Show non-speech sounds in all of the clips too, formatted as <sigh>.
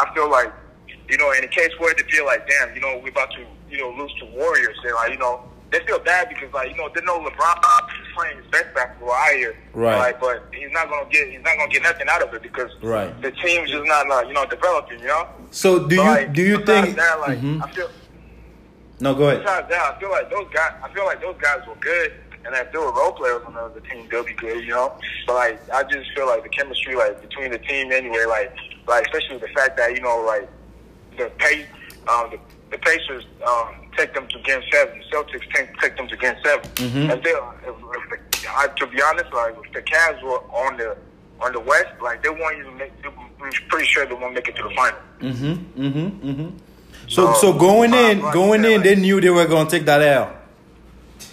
I feel like, you know, in the case where they feel like, damn, you know, we're about to, you know, lose to Warriors, and like, you know, they feel bad because like, you know, they know LeBron is playing his best basketball out here, Right. Like, but he's not gonna get, he's not gonna get nothing out of it because Right. the team's just not, uh, you know, developing, you know. So do you like, do you think? that, like, Mhm. I feel. No, go ahead. Besides that, I feel like those guys. I feel like those guys were good, and if they were role players on the other team, they'll be good, you know. But like, I just feel like the chemistry, like between the team, anyway, like, like especially the fact that you know, like the pace, um, the, the Pacers um, take them to game seven, the Celtics take, take them to game 7 Mhm. And they, if, if the, I, to be honest, like if the Cavs were on the on the West, like they won't even make. I'm pretty sure they won't make it to the final. Mm-hmm. Mm-hmm. Mm-hmm. So No, so going in, going in, they knew they were gonna take that L.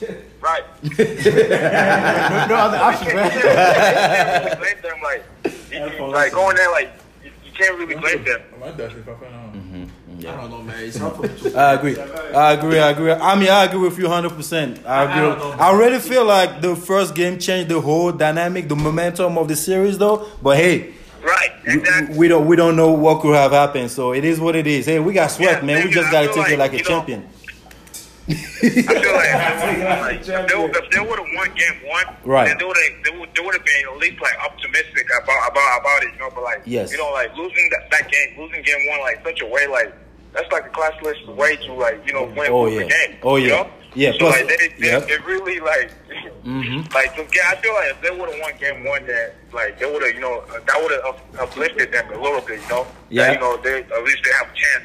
<laughs> Right. <laughs> no other options, You man. can't really blame them. Like, <laughs> you, you- like going there, like you, you can't really blame them. I mm-hmm. don't know, man. It's hard for me to. <laughs> I agree. I agree. I agree. I mean, I agree with you hundred percent. I agree. don't know. I really feel like the first game changed the whole dynamic, the momentum of the series, though. But hey, Right. we, Exactly. we don't we don't know what could have happened. So it is what it is. Hey, we got swept, Yeah, man. We just gotta feel take it like, like a know, champion. I feel like, <laughs> like if they, they would have won game one, Right. then they would have they would, they would have been at least like optimistic about about about it, you know. But like, Yes. you know, like losing that, that game, losing game one, like such a way, like that's like a classless way to like you know win Oh, yeah. the game. Oh, you yeah. know? Yeah, So plus- like they, they, yep. they really like. Mhm. <laughs> Like the, I feel like if they would have won game one, then like they would have, you know, that would have uplifted them a little bit, you know. Yeah. That, you know, they at least they have a chance,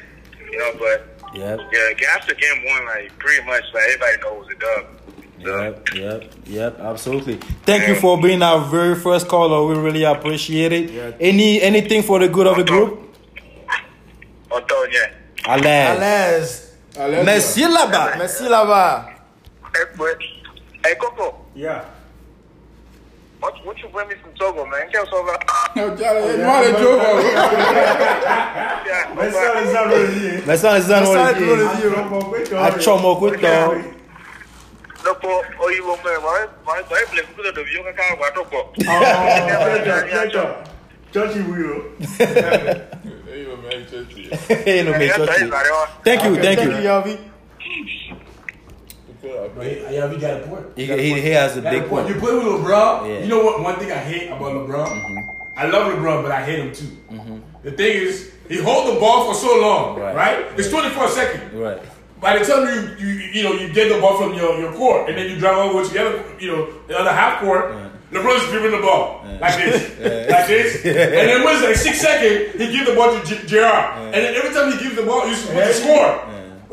you know. But Yep. yeah, after game one, like pretty much, like everybody knows it dub. Yep, yep, yep, absolutely. Thank you for being our very first caller. We really appreciate it. Any anything for the good of the group? Although, yeah. À l'aise. À l'aise. Merci là-bas. Merci là-bas. Hey, but, hey, Coco, Yeah. What, what you bring me from Togo, man? Can't solve that. Moi, les Joe. Yeah, Mais ça, les Aroliers. Mais ça, les amis, Ça, on les dit. Aroliers. A chomo kuto. No, po, oyibo me, right? Right, right, play kudo do yo kaka wa to ko. Churchy wheel. Hey, no, me chochi. Thank you, thank Thank you, you. Yeah, we got a point. He, he, he has a Got big a point. point. You play with LeBron. Yeah. You know what? One thing I hate about LeBron. I love LeBron, but I hate him too. The thing is, he hold the ball for so long, Right. right? It's 24 seconds. Right. By the time you, you you know you get the ball from your, your court and then you drive over to the other you know the other half court, LeBron's dribbling the ball like this, like this, and then when it's like six seconds, he gives the ball to J- J.R. And then every time he gives the ball, you're supposed to score.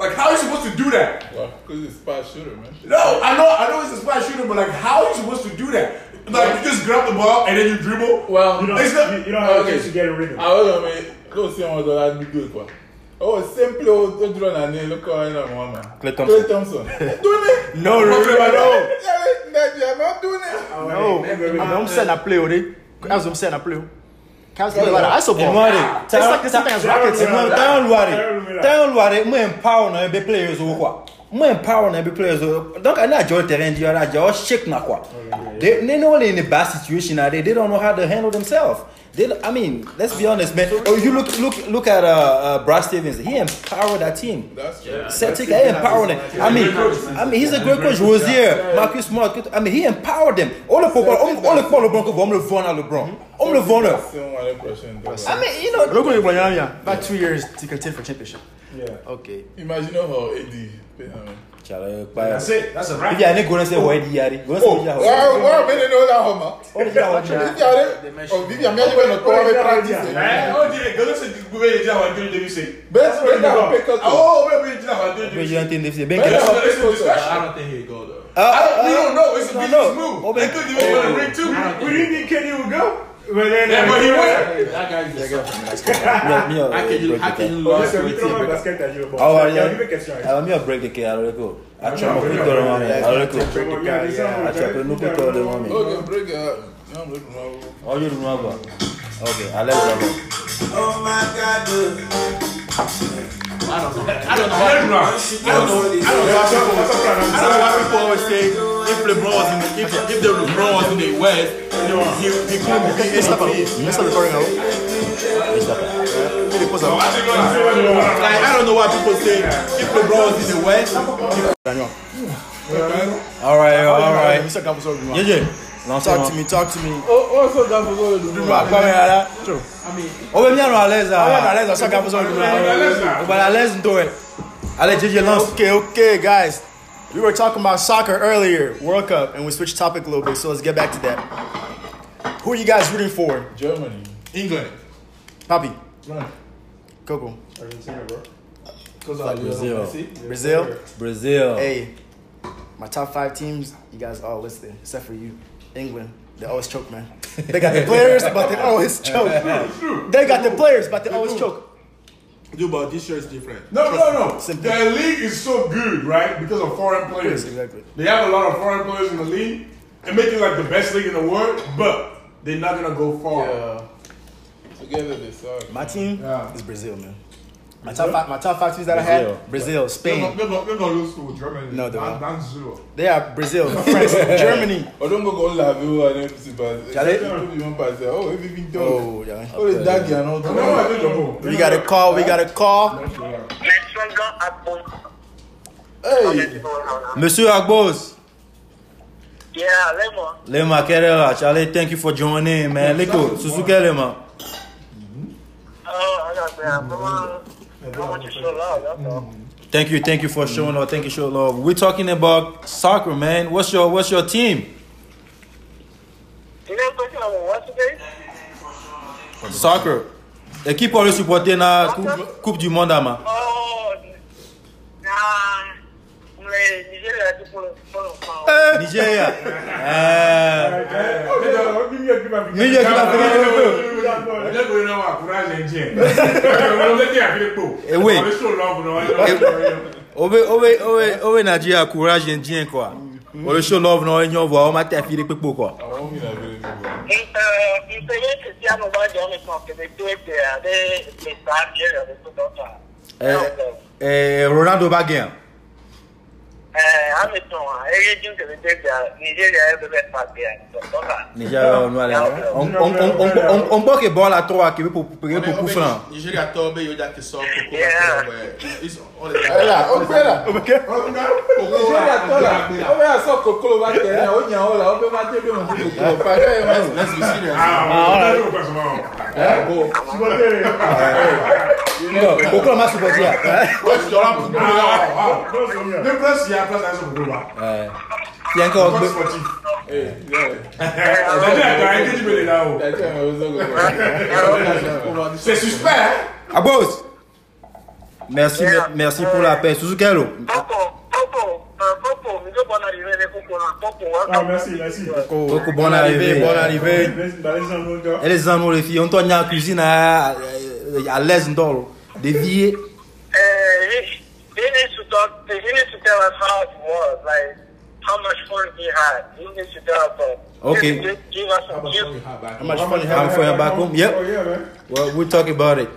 Like how are you supposed to do that? Because it's spot shooter, man. No, I know I know it's a spot shooter, but like how are you supposed to do that? Like you just grab the ball and then you dribble. Well, You don't, It's not- you, you don't have Okay. a chance to get a rhythm. I was going to go see one of the last good quoi. Oh, simple oh, old to draw na name look on that one man. Klay Thompson. Klay Thompson. <laughs> Doing it. No, What no, about no. Yeah, that you're not doing it. Oh, no. Ah, I'm saying I play with it. As I'm saying I play. Can't play like that. I mwade, It's like the same thing as rackets. E mwen ta yon lwade, ta yon mwen empower nan ebe players ou kwa. Mwen empower nan ebe players ou. Donk ane a jol teren di yon a jol shake na kwa. They, they know in a bad situation now, they, they don't know how to handle themselves. They, I mean, let's be honest, man. Oh, you look look look at uh, uh, Brad Stevens. He empowered that team. That's true. Celtic, he empowered them. I mean, I mean, he's a great coach. Rozier, Marcus Smart. I mean, he empowered them. All the people, all the people, LeBron, ko vont le vendre à LeBron. On le vend là. C'est one impression. I mean, you know, Look what you're yeah. About two years to contend for championship. Yeah. Okay. Imagine how AD. play, man. Chala, pa. That's it. That's a If wrap. you are going to say why di yari, go say Oh, ya. wow, wow, mais non, là, Homer. Oh, di ya wa di. Vivi, allez. Oh, Vivi, a bien joué notre tour avec Practice. Eh, oh, dis, go listen to where you have to do this. Best friend, là, pick up. Oh, where you have to do Pe this. je entende se ben Best ke. friend, pick up. I don't think he'd go though. Ah, We don't know. It's a no, business no. move. Oh, They but- could even win a ring too. We didn't think Kenny would go. But then, Yeah, but he went. That guy is just mi mi How can you, how can you Oh, lose c'est to un a micro team? basket à jouer. Bon, Ah ouais, il y a yeah. une question. hein. Alors mi break the key alors ko. A chamo ku to mo mi. Alors ko. Bon, il y a des gens, A chape nu ku to de mo mi. Okay, break it up. I'm looking over. Oh, you know ba. Okay, Alex Bravo. I don't know. I don't know. why- I don't know. I don't know. I don't know I why people always say if LeBron was in the, if, if the LeBron was in the West, know, he, he couldn't be Let's MVP. Let's stop recording now. It's up. pose So up. I think I'm Like, I don't know why people say if LeBron was in the West, All right, all right. Mr. Campus over now. JJ, lance Talk to me, talk to me. oh, oh also that was all the Bro, àgbà mi rárá. O bẹ mi àná alẹ́ Àwọn àgbà sọ Campus over now. O gbàdá alẹ́ sùn tó ẹ̀. Alẹ́ JJ lance. Okay, okay, guys. We were talking about soccer earlier, World Cup, and we switched topic a little bit, so let's get back to that. Who are you guys rooting for? Germany. England. Papi, Run. Coco, Argentina, bro. Because of Brazil. Messi. Brazil. Brazil. Hey, my top five teams, you guys all listed, except for you. England, they always choke, man. They got the players, but they always choke. They got the players, but they always choke. Dude, but this year is different. No, no, no. Simple. The league is so good, right? Because of foreign players. Yes, exactly. They have a lot of foreign players in the league and make it like the best league in the world, but they're not gonna go far. Yeah. Together they suck. My team Yeah. is Brazil, man. My top five, my top five teams that I had: Brazil, They're Spain. gonna, they're gonna, they're gonna lose to Germany. No, they're not. down zero. They are Brazil, France, <laughs> Germany. Oh, don't go go lave you and everything, but Shall I? you won't pass. Oh, if you been done. Oh, yeah. Oh, the daggy and all No, no, I think they're. We got a call. We got a call. Hey, uh, Monsieur Agbos. Yeah, Lemon. Lema Kerera, Charlie, thank you for joining, man. Liko, Suzuki Lema. Oh, I got that. I want to show love. That's all. Thank you, thank you for showing love. Thank you, show love. We're talking about soccer, man. What's your What's your team? You know what I'm talking what today? Soccer. Équipe pour le supporter na coupe, coupe du Monde, ama. Oh, nah. Mais Nigeria, tu peux le Nigeria. Eh. Give me a give a Nigeria qui va finir le peu. They're going to have courage and gin. Let me have it go. Eh oui. I'm so long, no, I know. Owe owe owe owe Nigeria courage and dien quoi. On le show love no enyo vo o ma te fi le pepo quoi. I won't be available. Impegné Cristiano va a me con que de tu de de de estar bien de tu tota. Eh eh Ronaldo ba gen. Eh, Hamilton, eh, je que de de Nigeria es de pas bien. Tota. Nigeria no ale. On on on on on on bo ke bola to a ke pour pour pour coup franc. Nigeria tobe yo jake so koko Yeah. It's all the Hey, là, on fait là. Ok. Nigeria tọ́ la. Ó bẹ́ẹ̀ sọ kòkòrò bá tẹ̀lé ó yàn ó la ó bẹ́ẹ̀ má dé bí mo fi kòkòrò pàdé ẹ̀ wọ́n. Let's be serious. Ah, no, no, no, no. Koko ma supporter ya. What's your rap? Ah, ah. The plus, yeah, plus, that's what we do. Eh. Tien ko Plus, sportif. Hey, yeah. Nigeria, t'as un petit peu là-haut. That's why I was so good. C'est suspect, hein? Agbos. Merci merci pour la paix. Suzuki hello. Popo, Popo, Popo, mi do bon arriver de Popo na Popo. Ah, merci, merci. Koko bon arrivé. Bon arrivé. Dans les gens, mon gars. Et les amis les filles on tourne en cuisine à à l'aise dans dévier. Uh, he, he needs to talk. He needs to tell us how it was, like how much fun he had. He needs to tell us. uh, Okay. Give, give us some. How much fun you I'm have? for your back home. Oh, Yep. yeah, man. Well, we'll talk about it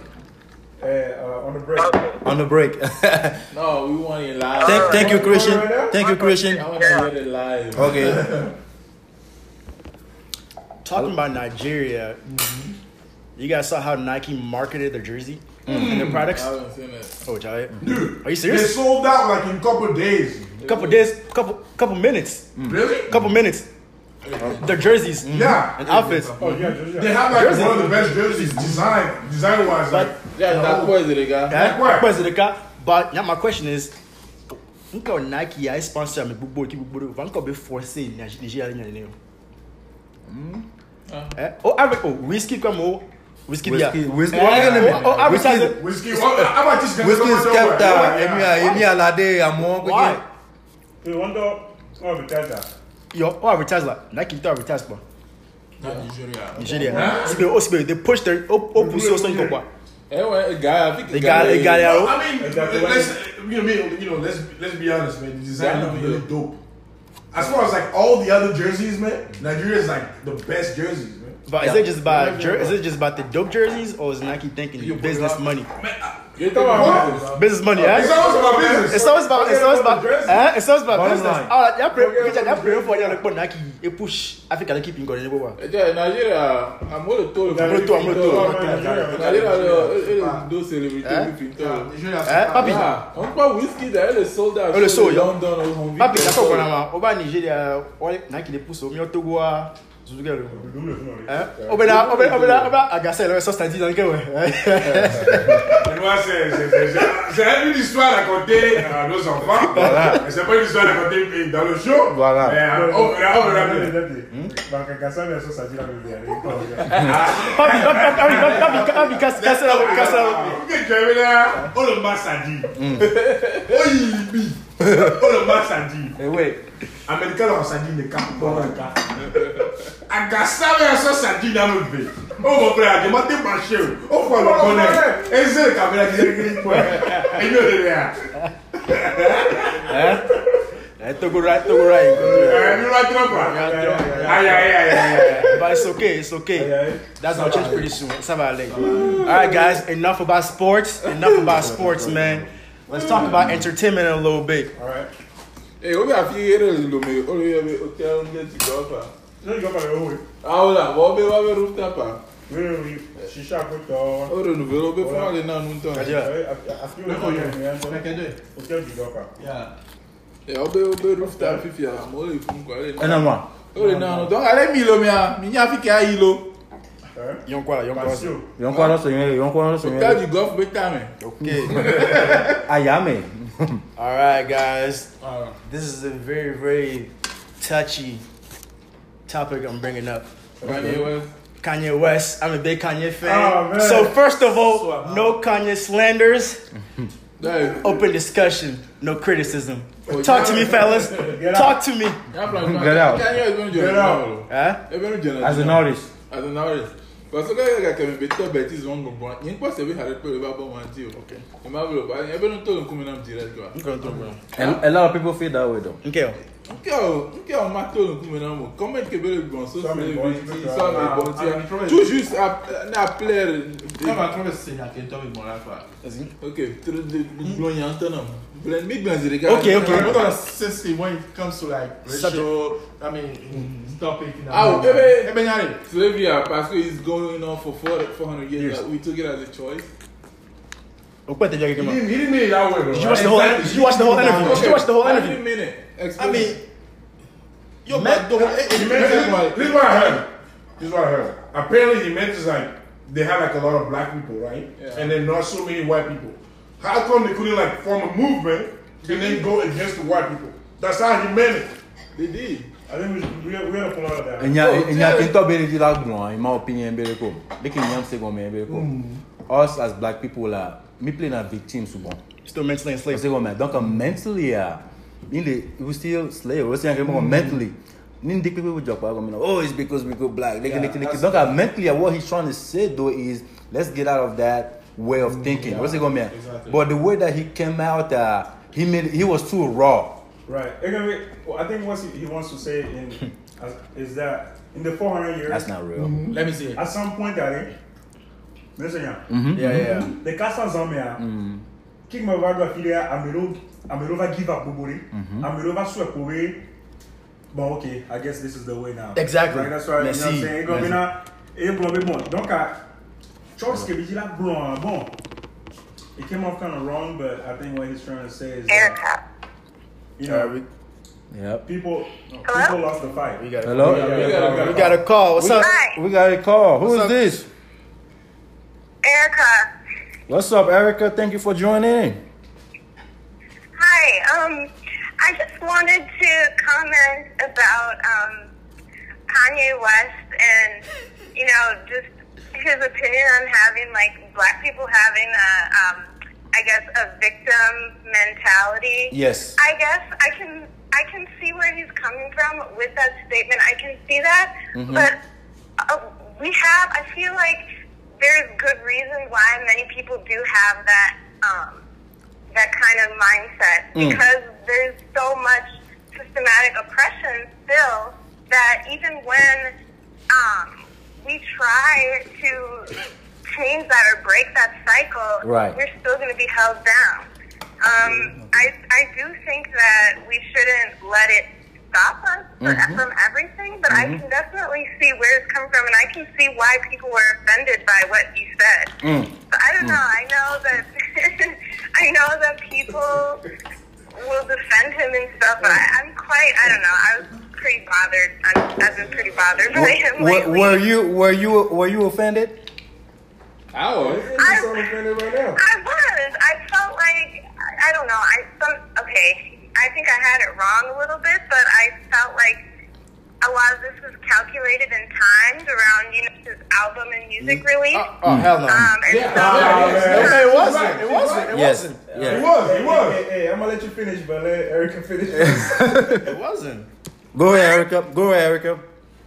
Uh, uh, on the break. Okay. on the break. <laughs> No, we want it live. thank, thank you, Christian. Thank you, Christian. I want to hear it live. Okay. <laughs> Talking about Nigeria, you guys saw how Nike marketed their jersey and their products. I haven't seen it. Oh, Jai. Dude, Are you serious? they sold out like in a couple days. Couple days, couple couple minutes, Really? couple minutes. Their jerseys Yeah. and outfits. Oh, yeah, yeah. They have like one of the best jerseys design, design wise. Like, Yeah, that was it, guy. Yeah, Like what? President But now my question is, nka Nike I sponsor me bubo ki bubo van ko be force Nigeria nya ne. Eh? Oh, avec oh, whiskey comme oh, whiskey dia. Whiskey, whiskey. Eh, oh, oh, advertise Whiskey. it. whiskey. What, how about this guy? Whiskey Come on, step don't down. Uh, worry. Emi uh, a emi alade amon Why? Hey, one dog. Oh, but that's that. Yo, oh advertise la. Nike to advertise pa. Not Nigeria. Nigeria. Sibe oh sibe they push their oh oh push so so kwa. Anyway, a guy, I think They got they got it No. I mean, let's you know, me- you know, let's let's be honest, man. The design look really dope. As far as like all the other jerseys, man, Nigeria is like the best jerseys, man. But is it just about jer- is it just about the dope jerseys or is Nike thinking business money? Man, I- You talk about business. Business money, It's eh? always about business. It's always about, it's always about, eh? It's always about Bottom business. line. Ah, y'a pray, y'a pray for y'a le pon naki, e push Africa le keep in going, you know Ẹjẹ Nigeria, àmọ́ lè tó lè Àmọ́ lè tó, àmọ́ lè tó. Nigeria lè lè do celebrity Eh? with him too. Eh, papi, On pa whisky da, elle sold out. Oh, le sold, yeah. London, on papi, d'accord, on a ma, on va Nigeria, ouais, naki le pousse au mieux Togo à, Zouzuga le. Eh? On va là, on va, on va là, on va agacer le sauce t'as dit dans le cœur, ouais. Et moi, c'est- c'est- c'est- c'est- c'est une histoire à raconter à nos enfants. Voilà. Mais c'est pas une histoire à raconter dans le show. Voilà. Mais euh, on verra, on verra bien. Papi, papi, papi, papi, papi, papi, casse, casse la, casse la. Ok, tu avais là, oh le massadi. Oh il libi. Oh le massadi. Eh ouais. Américain là, on s'est dit, ne capte pas le cas. Agassa, mais on s'est dit dans notre vie. Oh mon frère, je m'ai marché. Oh, faut le connaître. Et c'est le caméra qui est gris, quoi. Et il est là. Eh, Togo right, Togo right. Eh, nous la tirons pas. Aïe, aïe, aïe, aïe, aïe. But it's okay, it's okay. That's gonna change pretty soon. Ça va aller. Alright, guys, enough about sports. Enough about sports, man. Let's talk about entertainment a little bit. Hey, what about you? Hello, me. Eh? Oh, yeah, me. Okay, I'm going to go up. No, you go ah, up. Ah. Oh, wait. Ah, hola. What be? What be rooftop? Oui, oui. Chicha puto. Oh, renouvelé. What be? From all the now, no time. Yeah. I feel like I'm going to go up. Okay, you go up. Yeah. Yeah, what be? What be rooftop? If you are, I'm only from Kuala. Enamwa. Oh, no, no. Don't let me lo, ah. me. Me, I think I ilo. Yon kwa lo se yon, yon kwa lo se Hotel yon. du golf bẹ tà mí. Okay. <laughs> Ayame. <laughs> Alright, guys. This is a very, very touchy topic I'm bringing up. Kanye West. Kanye West. I'm a big Kanye fan. Oh, so first of all, no Kanye slanders. <laughs> Open discussion, no criticism. Oh, Talk to me, fellas. Talk to me. y'a plan Get out. Kanye West bẹ nu jẹ Get náà out. lọ. Huh? Ẹ bẹ nu jẹ náà. As an artist. As an artist. Parce que kaya kaya me beto beti zon go bon. Yen kwa sebe hare pe ba bon man ti o. Okay. E ma bro ba e be no to nku me nam direct kwa. And a lot of people feel that way though. Okay. Nke o, Mke an mato nou kou menan moun, koment kebe le bon, gwansos, le viti, sa me bonti, tou jist na pler... An matron ve se senyak en to me bon la fwa. Ok, tro de blon yan ton an, blon mi gwan zire ka. Ok, ok. Mwen kon sensi when it comes to like ratio, I mean, mm-hmm. stop it. Aw, ebe, ebe nyare. Slavery a, paske it's going on for 400 years, we took it as a choice. Okwen te jage keman. He didn't mean it that way bro. Did you watch the whole interview? Did you watch the whole interview? Wait a minute. I mean, yo, but the whole. eh, He mentioned, eh, this is what I heard. This is what I heard. Apparently, he mentions like they have like a lot of black people, right? Yeah. And then not so many white people. How come they couldn't like form a movement and then go against the white people? That's how he meant it. They did. I think we should, we, we have to follow that. Enya enya kinto bere di la glon, in my opinion bere ko. Beke nyam se gon men bere ko. Us as black people la, mi play na victim souvent. Still mentally enslaved. Se gon men. Donc mentally ah, in the we still slave. We still mm. mentally. Nin dik people joke pa gon oh it's because we go black. Like, like, like, donc ah, mentally ah, what he's trying to say though is let's get out of that way of thinking. What's it gon men? Exactly. But the way that he came out uh, he made he was too raw. Right. Anyway, I think what he, he wants to say in <laughs> is that in the 400 years, That's not real. Let me see. at some point, Ali, listen, yeah, Mm-hmm. Yeah, yeah. the Casa Zambia, King Mavago Filia, Amelo, Amelova give up Buburi, mhm. Amelova Swepore. Bon, okay, I guess this is the way now. Exactly. Right, that's right. You know what I'm saying? Comme Merci. maintenant, et bon, mais bon. Donc, à Charles Kebijila Blanc, bon. It came off kind of wrong, but I think what he's trying to say is that, Erica. you know, we, Yep. people, Hello? people lost the fight. we got Hello? We got, we got a call. What's up? Hi, We got a call. Who What's is up? this? Erica. What's up, Erica? Thank you for joining in. Hi. Um, I just wanted to comment about um, Kanye West and you know just his opinion on having like black people having a um, I guess a victim mentality. Yes. I guess I can I can see where he's coming from with that statement. I can see that, but uh, we have. I feel like there's good reason why many people do have that um, that kind of mindset Mm. because there's so much systematic oppression still that even when um, we try to change that or break that cycle, Right. we're still going to be held down. Um, I I do think that we shouldn't let it stop us for, mm-hmm. from everything, but I mm-hmm. can definitely see where it's come from, and I can see why people were offended by what you said. Mm. But I don't mm. know. I know that <laughs> I know that people will defend him and stuff. But I, I'm quite. I don't know. I was pretty bothered. I'm, I've been pretty bothered by him Were, lately. were you were you were you offended? I was. It's just offended right now. I was. I felt like I, I don't know. I some okay. I think I had it wrong a little bit, but I felt like a lot of this was calculated and timed around you know his album and music release. Oh, oh, hell no. Um, and Yeah. so, Ah, man. Hey, it wasn't. Right. It wasn't. It Yes. wasn't. He Yeah. was. He Hey, was. hey, hey, I'm gonna let you finish, but let Erica finish. <laughs> It wasn't. Go ahead, Erica. Go ahead, Erica.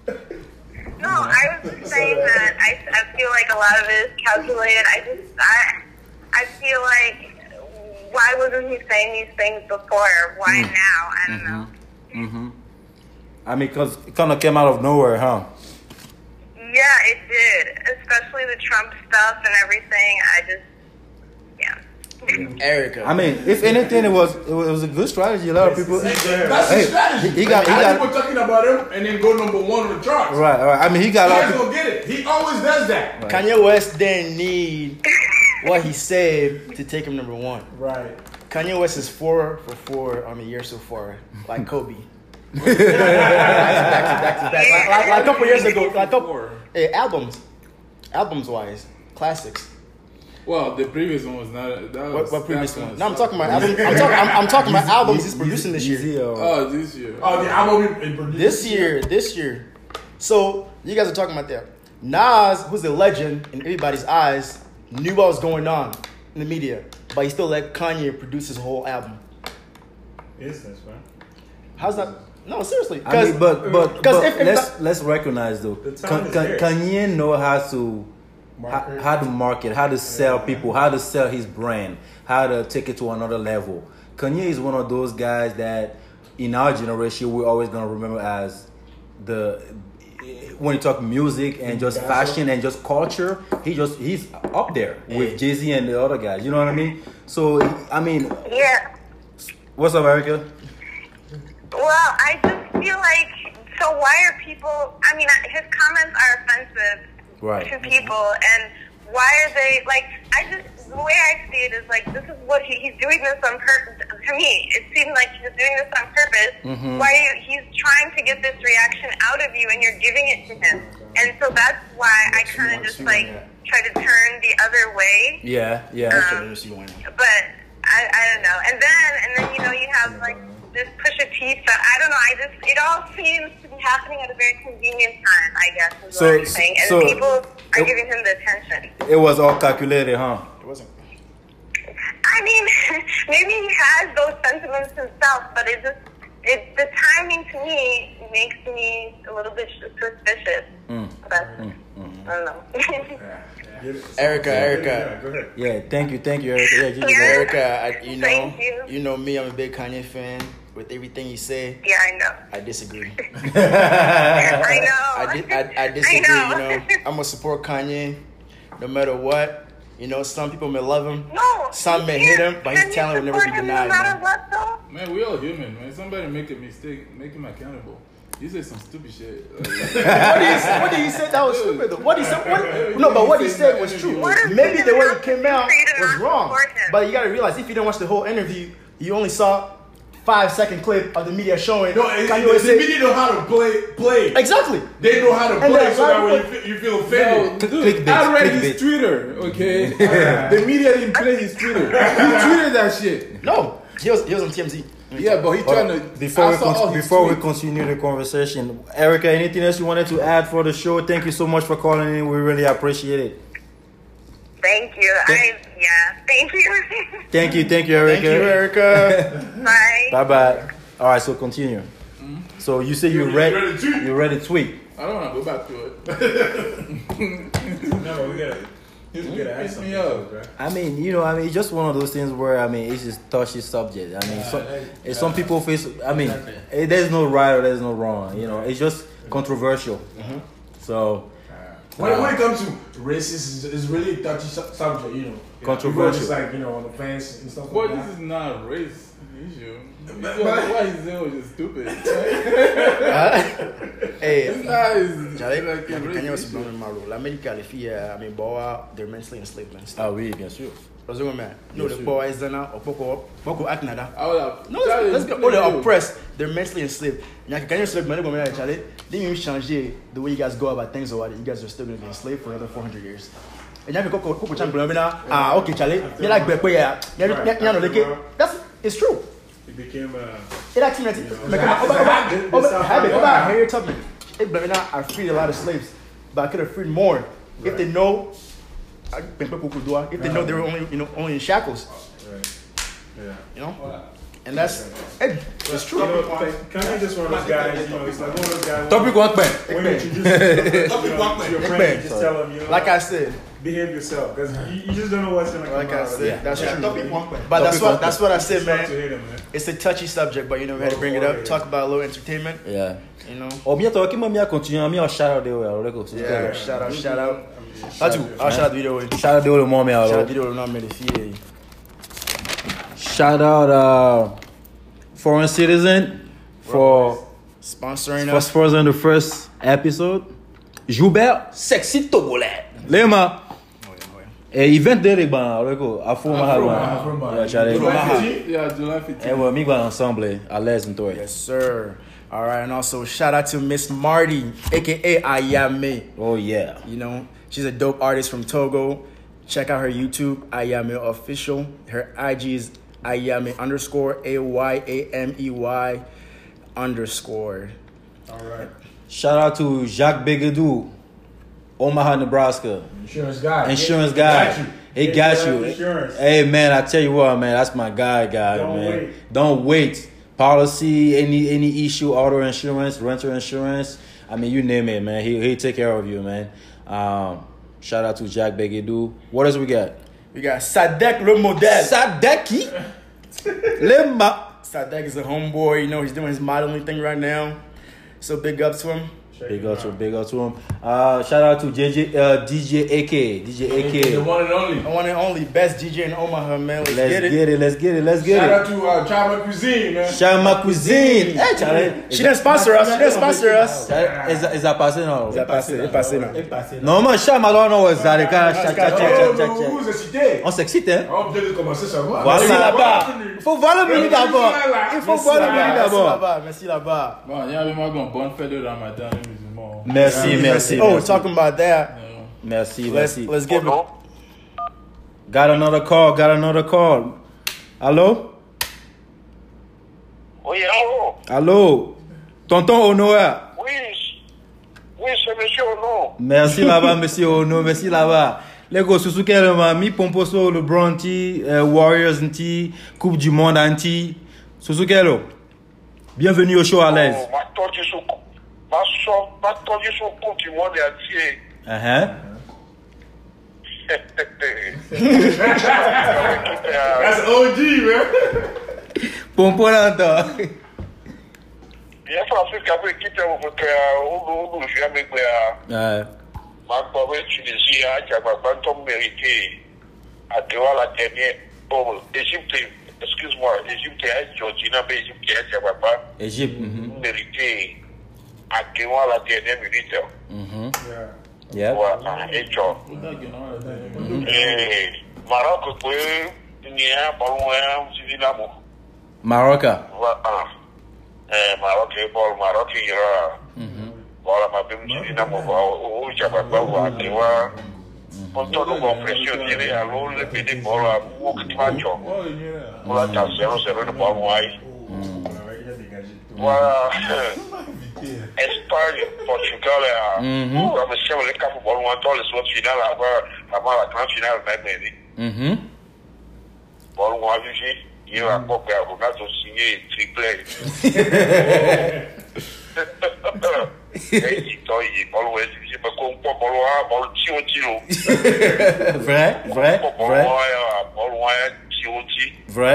no, I was just saying that I, I feel like a lot of it is calculated. I just I I feel like why wasn't he saying these things before? Why now? I don't know. Mm-hmm. I mean, cause it kind of came out of nowhere, huh? Yeah, it did. Especially the Trump stuff and everything. I just, yeah. <laughs> Erica. I mean, if anything, it was it was a good strategy. A lot of people. That's Hey, the strategy. he- he got- he How got- people talking about him and then go number one on the charts. Right, right. I mean, he got a You lot guys of people. gonna get it. He always does that. Kanye West didn't need what he said to take him number one. right. Kanye West is four for four on the year so far, like Kobe. back to back to back. Like, like, like a couple years ago, like a couple eh, albums, albums wise, classics. Well, the previous one was not. That was, What, what previous that one? No, I'm talking about album. I'm talking. I'm, I'm talking about albums he's producing this year. Oh, this year. Oh, the album he produced. This year, this year. So you guys are talking about that. Nas, who's a legend in everybody's eyes, knew what was going on in the media, but he still let Kanye produce his whole album. Is Business, man. How's that? No, seriously. I mean, but but, 'cause but if- if let's that- let's recognize though. Can, can. Kanye know how to how, Market. how to market, how to sell people, how to sell his brand, how to take it to another level. Kanye is one of those guys that in our generation we're always gonna remember as the when you talk music and just Picasso. fashion and just culture, he just he's up there Yeah. with Jay Z and the other guys. You know what I mean? So I mean, Yeah. what's up, Erica? Well, I just feel like, so why are people, I mean, his comments are offensive Right. to people, and why are they, like, I just, the way I see it is like, this is what he, he's doing this on purpose. To me, it seemed like he's doing this on purpose. Mhm. Why you, he's trying to get this reaction out of you, and you're giving it to him. And so that's why I kind of just, like, try to turn the other way. Yeah, yeah. Um, but I, I don't know. And then and then you know you have like this push of teeth stuff. I don't know. I just it all seems to be happening at a very convenient time. I guess is So- what I'm saying. And so- people are it- giving him the attention. It was all calculated, huh? It wasn't. I mean, <laughs> maybe he has those sentiments himself, but it just it the timing to me makes me a little bit suspicious. Mm. But mm, mm, mm. I don't know. Get <laughs> it. Erica, Yeah, Erica. Go ahead. Yeah, thank you, thank you, Erica. Yeah, Gigi, Yeah. Erica, I, you know, Thank you. you know me. I'm a big Kanye fan. With everything you say, yeah, I know. I disagree. <laughs> I know. I, di- I, I disagree. know. You know, I'm gonna support Kanye, no matter what. You know, some people may love him. No. Some may hate him, but his talent will never be denied, man. what. Man, we all human, man. Somebody make a mistake, make him accountable. You say some stupid shit. <laughs> What did he say? What did he say? That was stupid. Though. What he said? What, <laughs> no, but what he said was true. Maybe the way it came out do for you to was wrong. But you gotta realize, if you didn't watch the whole interview, you only saw five second clip of the media showing No, it, Kanye it, West the say- media know how to play. Play. Exactly. They know how to And play then so that a lot when of you feel, you feel no, dude, Clickbait, I read clickbait. his Twitter, okay? <laughs> the media didn't play his Twitter. He tweeted that shit. No, he was he was on TMZ. Yeah, but he trying to. Before we con- his before we continue the conversation, Erica, anything else you wanted to add for the show? Thank you so much for calling in. We really appreciate it. Thank you. I yeah. Thank you. <laughs> Thank you, thank you, Erica. Thank you, Erica. <laughs> Bye. Bye bye. All right, so continue. So you say you You read read the tweet? you read a tweet. I don't want to go back to it. <laughs> No, we gotta. We gotta ask Piss me off. right? I mean, you know, I mean, it's just one of those things where I mean, it's just touchy subject. I mean, so, eh, some people face. I mean, eh, there's no right or there's no wrong. You know, it's just controversial. So, When, when it comes to racism, it's, it's really a touchy su- subject, you know. Controversial. People are just like, you know, on the fence and stuff Boy, like this is not a race issue. But- But, but- what he's doing was just stupid. <laughs> Hey, It's not. It's J'allais like a Kanye race was issue. blown Maro. L'Amérique, les filles, I mean, boy, they're mentally enslaved and stuff. Ah oui, bien sûr. Parce que, man, no, the boys, then, or Poco, Poco Aknada. I would have. No, let's, let's go. Oh, they're oppressed. They're mentally enslaved. Now, can you select money? Go, man, Charlie. Didn't change the way you guys go about things or what. You guys are still going to be enslaved for another 400 years. And you have a couple of champions now. Ah, okay, Charlie. You like Beppe, yeah. You know, like, that's, it's true. It became uh, It actually meant it. Like, Oba, Oba, Oba, Habit, Oba, Harriet Tubman. It, but now I freed a lot of slaves, but I could have freed more if they know. I- If they know they were only, you know, only in shackles, oh, right. Yeah. you know, and that's it, it's You true. know, Kanye just one of those guys. You know, he's like one of those guys. Topic one pen. When you introduce yourself, you know, one your friend, man. just tell them, you know, Like I said, behave yourself because you, you just don't know what's gonna come like I out. of said, it. that's Yeah, true. topic one point. But that's Topic what that's what I said, It's to man. him, man. It's a touchy subject, but you know we had to bring it up, talk about a little entertainment, Yeah. you know. Oh, bientôt, qui m'a mis à continuer, mis en shout out de ouais, alors, d'accord, c'est Yeah, shout out, shout out. Ah, tu, ah, shout out vidéo, oui. Shout out de le monde, mais shout out vidéo, non mais les filles. Shout out, uh, foreign citizen for Sponsoring us. for us. sponsoring the first episode. Joubert, sexy Togolais. Lema. Et event de les ban, d'accord, Afro Mahalo. Afro Yeah, Charlie. Yeah, July 15. Eh, ouais, mi ban ensemble, à l'aise, toi. Yes, sir. All right, and also shout out to Miss Marty, aka Ayame. Oh, yeah. You know, she's a dope artist from Togo. Check out her YouTube, Ayame Official. Her IG is Ayame underscore A Y A M E Y underscore. All right. Shout out to Jacques Bigadou, Omaha, Nebraska. Insurance guy. Insurance He guy. got you. He He got got you. insurance. Hey man, I tell you what, man, that's my guy, guy, Don't man. wait. Don't wait. Policy, any any issue, auto insurance, rental insurance. I mean, you name it, man. He he take care of you, man. Um, shout out to Jack Begidou. What else we got? We got Sadek Le Model. Sadeki. <laughs> Lemba. Sadek is a homeboy. You know, he's doing his modeling thing right now. So big up to him. Big up to big up to him. Uh, shout out to JJ uh, DJ AK. DJ The AK. one and only. The one and only best DJ in Omaha, man. Let's, Let's get it. get it. Let's get it. Let's get Shout it. out to uh, Chama Cuisine, man. Shout my cuisine. Hey, Charlie. She didn't sponsor us. She didn't sponsor us. Is that, is that? C'est passé, c'est passé là. Et passé là. Non, moi, chat, malheur, non, ça, les gars, chat, chat, Oh, vous excitez. On s'excite, hein? On vient de commencer ça. Voilà. Là-bas. Il faut voir le menu d'abord. Il faut voir le menu Merci d'abord. là-bas. Merci là-bas. Bon, il y avait moi une bonne fête de Ramadan, musulmans. Merci, merci. Oh, merci. talking about that. Merci, Let's merci. let's give it. Got another call, got another call. Allô? Oui, allô? Allô? Tonton Honoa. Oui, oui, c'est monsieur Ono. Merci là-bas, monsieur Ono, merci là-bas. Les gars, sous quel moment, mi pompo sur le Bronty, euh, Warriors anti, Coupe du Monde anti. Sous quel Bienvenue au show à l'aise. Oh, ma tordu sur ma so, ma tordu sur compte du monde entier. Uh-huh. That's OG, man. Pompo là-dedans. Bien fait Afrique après équipe au que au au je jamais que Ouais. ma pauvre Tunisie a qui a pas tant mérité à devoir la dernière oh Égypte excuse-moi Égypte a Georgina mais Égypte a qui a pas Égypte. mhm. mérité à devoir la dernière minute. Mhm. Yeah. Yep. Voilà, et John. Eh, Maroc pe ni a ballon a si na mo. Maroca. Va ah. Eh, Maroc e ball Maroc ira. Voilà, ma bem si na mo va o ja ba ba wa te wa. Ponto no con presión tiene a lo le pide bola o que va cho. Voilà, ta 0-0 no ball wai. Alright, il a Espany, Portugal, mwen mwen se mwen le kap pou mwen ton le sot final avan la gran final mwen mwen li. Mwen mwen avije, yon akop ya mwen ato sinye triple. E yi to yi, mwen mwen se mwen kon pou mwen mwen mwen ti o ti lo. Vre, vre, vre. Mwen mwen ti o ti. Vre,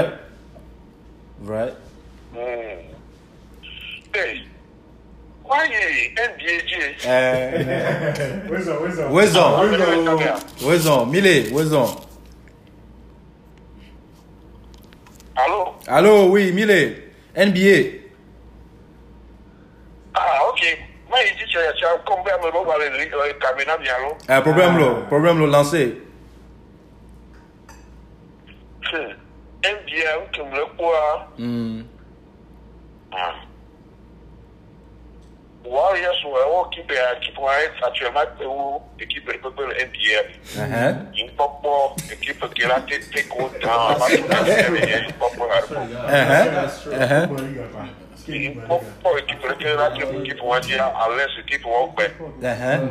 vre. E yi. wezon wezon mile wezon alo alo oui mile nba ah ok. Mwen yi di chwe chwe konbe ame mwen wale kamina di alo e problem lo problem lo lanse nba mwen kemle kwa hmm. Ah. one year so ẹ wọ kíbe kíbe wọn àti ẹmá ewu ekibe pépé rẹ ndf yìí pọpọ ekibe kera tètè kó tán àbátúndà fẹrẹ yẹn yìí pọpọ rẹ yìí pọpọ ekibe kera tètè kíbe wọn jẹ alẹ sí kíbe wọn gbẹ.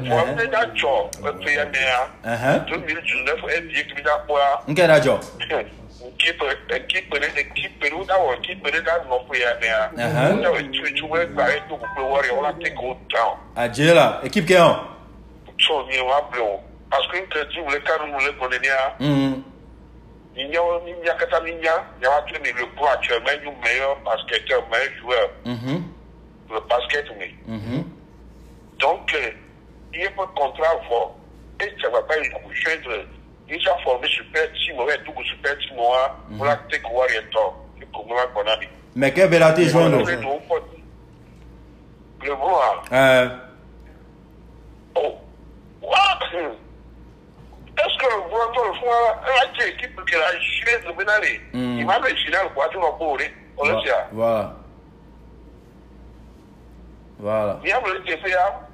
Fún ẹgbẹ dá jọ pépé yẹn mìíràn tó mi jù lẹfọ ndf <laughs> nkipere nkipere wodawɔ nkipere da nɔƒe ya nea wodawɔ etutu wo egba eto kpokpe wɔri wola take wo down. àjẹ́ la équipe kẹ́ hàn. tó mi wá bẹ̀rẹ̀ o parce que nkẹ́ tí wòle kánú wòle gbọ́n ní ya. nyawo mi nya kata mi nya nyawo tó mi le bó àtsọ mẹ nyu mẹ yọ basket mẹ ju ẹ. le basket mi. donc iye ƒe contrat vɔ etsɛ gbagba yi kò sèdre. Ça va pas le coucher de il s'est formé super si mauvais tout super si moi pour la tête quoi il est temps le comment qu'on a mis Mè ke bela te jwen lo? le voir Eh, Oh, what? Est-ce que le Brandon le fond a été équipe qui a joué de Benali? Mm. Il m'a fait final pour tout le monde. On le sait. Voilà. Voilà. Il y a le TP actuellement, par exemple, Gabriel Diallo, 33 millions,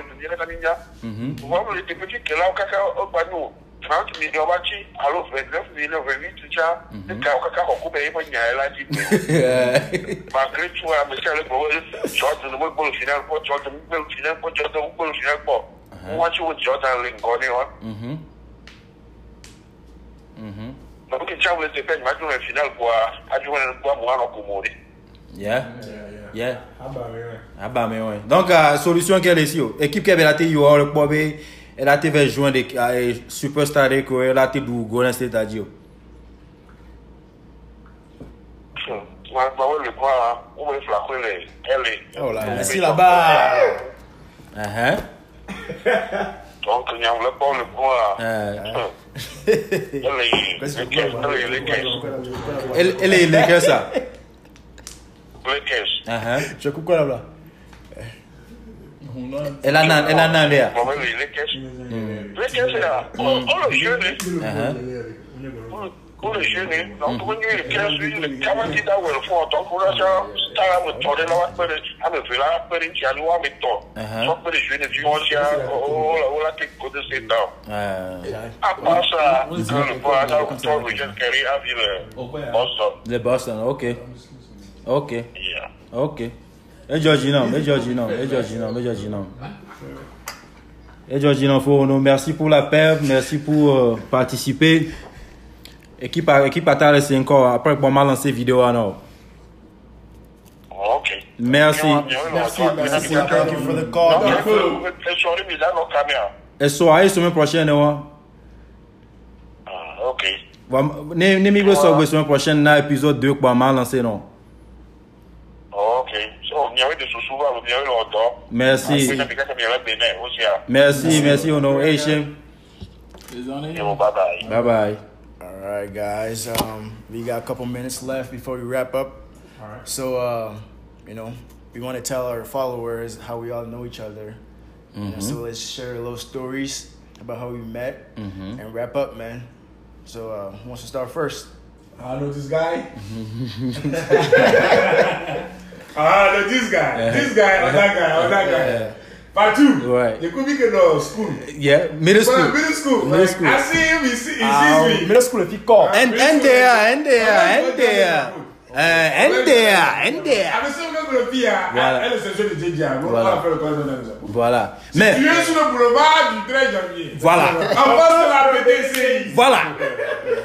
le dire que Nina. Mhm. Vous voyez le TP qui est là au caca au panneau. 30 millions bâti, alors 29 millions, 28, tout ça. Le caca au coupe, il y a là, dit. <laughs> Malgré tout, mais c'est le problème. Jordan, le pour le final, pour Jordan, le final, pour Jordan, pour le final, pour. Moi, tu vois Jordan Lincoln, hein. Mhm. Mhm. Donc, il y a le TP, il m'a dit le final, quoi. Adjoint le quoi, moi, on commode. Yeah. Yeah. Ah bah ouais, ouais. Ah bah mais ouais. Donc, uh, solution ke lesi yo. Ekip ke bela te yo or po be, el a te ve jwen de uh, superstar de ko, el a te du Golden State a di yo. Moi, le quoi, on me flaquer les. Elle Oh là, merci là-bas. Uh-huh. <laughs> Donc, il y a le bon, le quoi. Uh, Elle est. Les caisses, elle est les caisses. el, el e leke sa. Les caisses. Uh-huh. Je coupe quoi là-bas? El a nan, el a nan le a. Moi, les caisses. Les caisses, là. On le jeune, Uh-huh. on le jeune. Donc, on y les caisses, les candidats, ou le fond. Donc, on a ça. Star, on tourne là, on peut on peut là, on peut dire, on va mettre. Uh-huh. Donc, les jeunes, tu vois, oh, là, on a tes côtés, c'est temps. Uh, À part ça, quand le point, là, on tourne, le jeune carré à vivre. Boston. le Boston, ok. Ok. Yeah. Ok. E Georgie nan, e Georgie nan, e Georgie nan, e Georgie nan. E Georgie nan fò nou, mersi pou la pev, mersi pou uh, participer. Ekip a, ekip a ta lese encore, apre pou man lanse video an nou. Ok. Merci. Merci, merci. Thank you for the call. Sorry, mais là, non, caméra. E so a e semen prochen nou an. Ah, ok. Wa- Ne, ne mi gwe so gwe semen prochen nan epizod 2 pou man lanse nou. Hein. Merci, merci ono. Hey Shem. Et bye bye. Bye bye. All right, guys. Um, we got a couple minutes left before we wrap up. All right. So, uh, you know, we want to tell our followers how we all know each other. You know, so let's share a little stories about how we met and wrap up, man. So, uh, who wants to start first? I know this guy. <laughs> <laughs> <laughs> ah, I this guy. This guy or that guy or that guy. Part two. Right. They could be in uh, school. Yeah, middle Well, school. middle school. Middle like, school. I see him. He, see, he Um, sees me. middle school, if you call. En, en there, en there, en there. Eh, en there, en there. Avec ça, on va le pire. Voilà. Elle est censée de DJ. On Voilà. va faire le croisement dans les apôtres. Voilà. Tu Mais, es sur le boulevard du 13 janvier. voilà. En face de la PTCI. Voilà.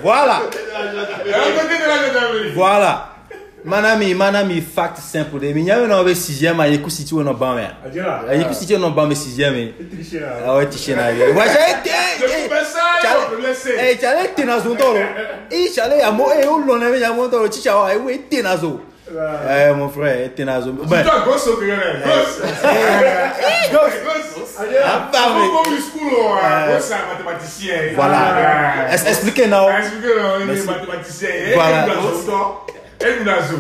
Voilà. Et à côté de la gendarmerie. Voilà. Manami, manami fact simple de. Mi nyame na obe 6e a yeku siti wo no ban me. Adjela. A yeku siti no ban me 6e me. Il trichait là. Ah ouais, tiché na ye. Wa ja te. Je pouvais ça, on peut laisser. Eh, chale te na zo toro. Eh, chale <laughs> ya mo eh o lo na me ya mo toro chicha wa e we te na zo. Eh, mon frère, Tenazo. Ben, Toi, gosse au Grenade. <laughs> Gosse. Gosse. ah, bah, Comme mais- comme le school, ouais. Gosse, c'est un mathématicien. Voilà. Ah. Es- Expliquez now. Ah, expliquez, non, il est Merci. mathématicien. Voilà. Et Mounazo.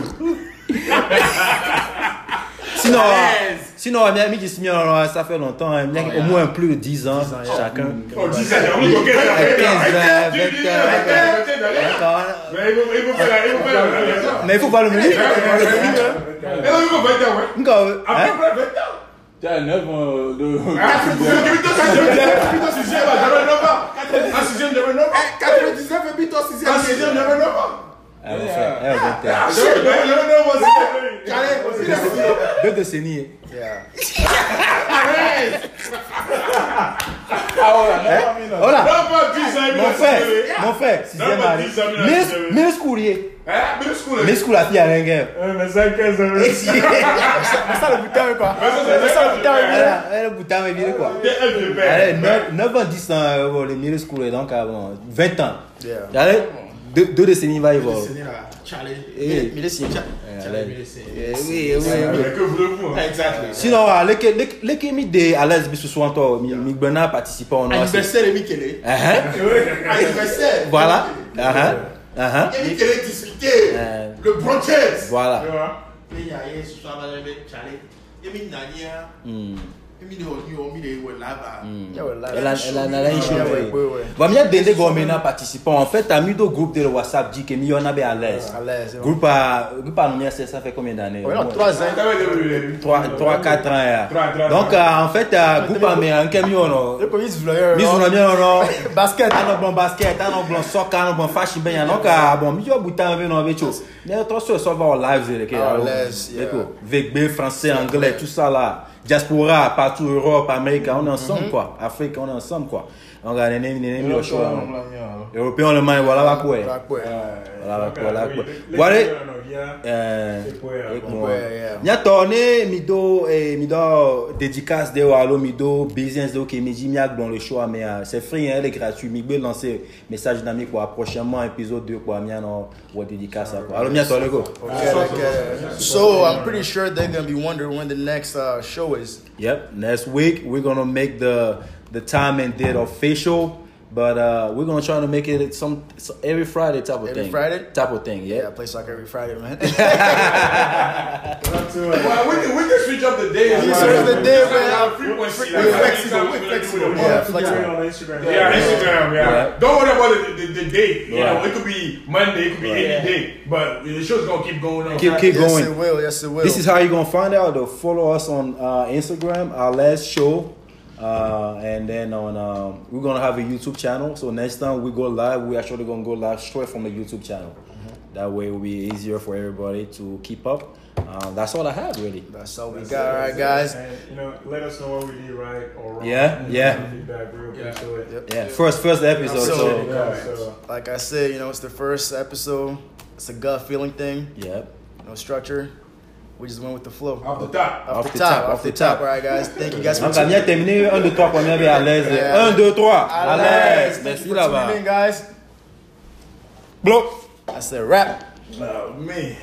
Sinon, sinon, on amis qui se ça fait longtemps, hein. au moins plus de 10 ans, chacun. Oh, 10 ans, oui, ok, 15 ans, 20 ans. Mais il faut pas le mener. Il faut le. Il faut le. Après 20 ans. 9 ans. Ah, c'est plutôt ça. Yeah. Ah, oh eh, là, mon frère, mon frère, sixième année. Miss Courier. Miss Courier, la fille à. Mais ça, 15 ans. Mais ça, le quoi. Mais ça, le quoi. Le ans, 10 les euh, Miss Courier, donc, 20 ans. Allez, deux, deux décennies, va y voir. C'est là, Charlie. Eh, Mais laissez. allez. mais c'est- Eh, Oui, oui, oui. Que voulez-vous hein? Exactly. Sinon, ah, les que- les- les qui mis des à l'aise ce soir, toi, mi mi gbena participer au noir. Anniversaire de Michele. Ah, hein? Anniversaire. Voilà. Ah, hein? Ah, hein? Et Michele discutait. Euh, Le brochette. Voilà. Tu vois? Et il y a un ce soir, avec Charlie. Et mi nania. Hmm. Et mi de honi, o mi de lava. Yeah, well, like- Elle a, elle a, elle a une chose. Yeah, ouais, ouais, ouais. Bon, mieux dende gomena participant. En fait, t'as mis deux groupes de WhatsApp dit que mi on a bien à l'aise. À l'aise, ouais. Groupe à, groupe à nous, c'est- ça fait combien d'années? Ouais, non, 3 ans. T'avais des- 3, 3, 4 ans. yeah. Trois, trois, Donc, trois. euh, en fait, euh, groupe à mi, un camion, non? Le premier, c'est le Mi zuna bien non <laughs> Basket. ano bon basket ano bon soccer ano bon fashion ben non ka bon mi jo buta be no be cho mais toi sur ça va en live zele ke Ah, l'aise, yeah. VB français anglais tout ça là diaspora partout Europe Amérique on est ensemble Mhm. quoi Afrique on est ensemble quoi on ga nene nene mi show européen le main voilà va quoi Ouais, ouais. voilà va quoi voilà quoi Les- voilà les- non, viens. euh C'est quoi, hein? avec moi. Ouais, yeah. Nya tone mi do eh, mi do dédicace de walo mi do business de que mi dit mi a dans le choix mais euh, c'est free hein, elle est gratuit mi be lancer message d'ami quoi prochainement épisode 2 quoi mi no wa dédicace quoi alors mi to le go Okay, okay. So I'm pretty sure they're gonna be wondering when the next uh, show is. yep next week we're going to make the the time and date official but uh we're going to try to make it some, some every Friday type of Every thing Friday? type of thing Yeah, yeah I play soccer every Friday, man. Not <laughs> too. Well, we can, we can switch up the day as We well. switch up the day, man. our frequency. We're like, flexible, anytime we're flexible. it. Yeah, Flexible flexible. on Instagram. Yeah, Instagram, yeah. Yeah. Don't worry about the, the, the date. You know, it could be Monday, it could be any day. But the show's gonna keep going on. keep keep yes, going it will. Yes, it will. This is how you're gonna find out. Though. Follow us on uh, Instagram, our last show, uh, and then on um, we're gonna have a YouTube channel. So next time we go live, we're actually gonna go live straight from the YouTube channel. That way, it will be easier for everybody to keep up. Uh, that's all I have, really. That's all we got. All right, guys. And, you know, let us know what we did right or wrong. Yeah, yeah. Feedback, real Yeah. appreciate it. Yeah, first first episode. So- So Yeah, so Like I said, you know, it's the first episode. It's a gut feeling thing. Yep. No structure. We just went with the flow. Off the top. Off, the, top, off the top. All right, guys. Thank you guys for Donc, on a bien tuning terminé. 1, 2, 3, première vie à l'aise. Yeah. 1, 2, 3, à À l'aise. Thank Merci you for là-bas. tuning in, guys. Bloc. That's a wrap. Oh, man.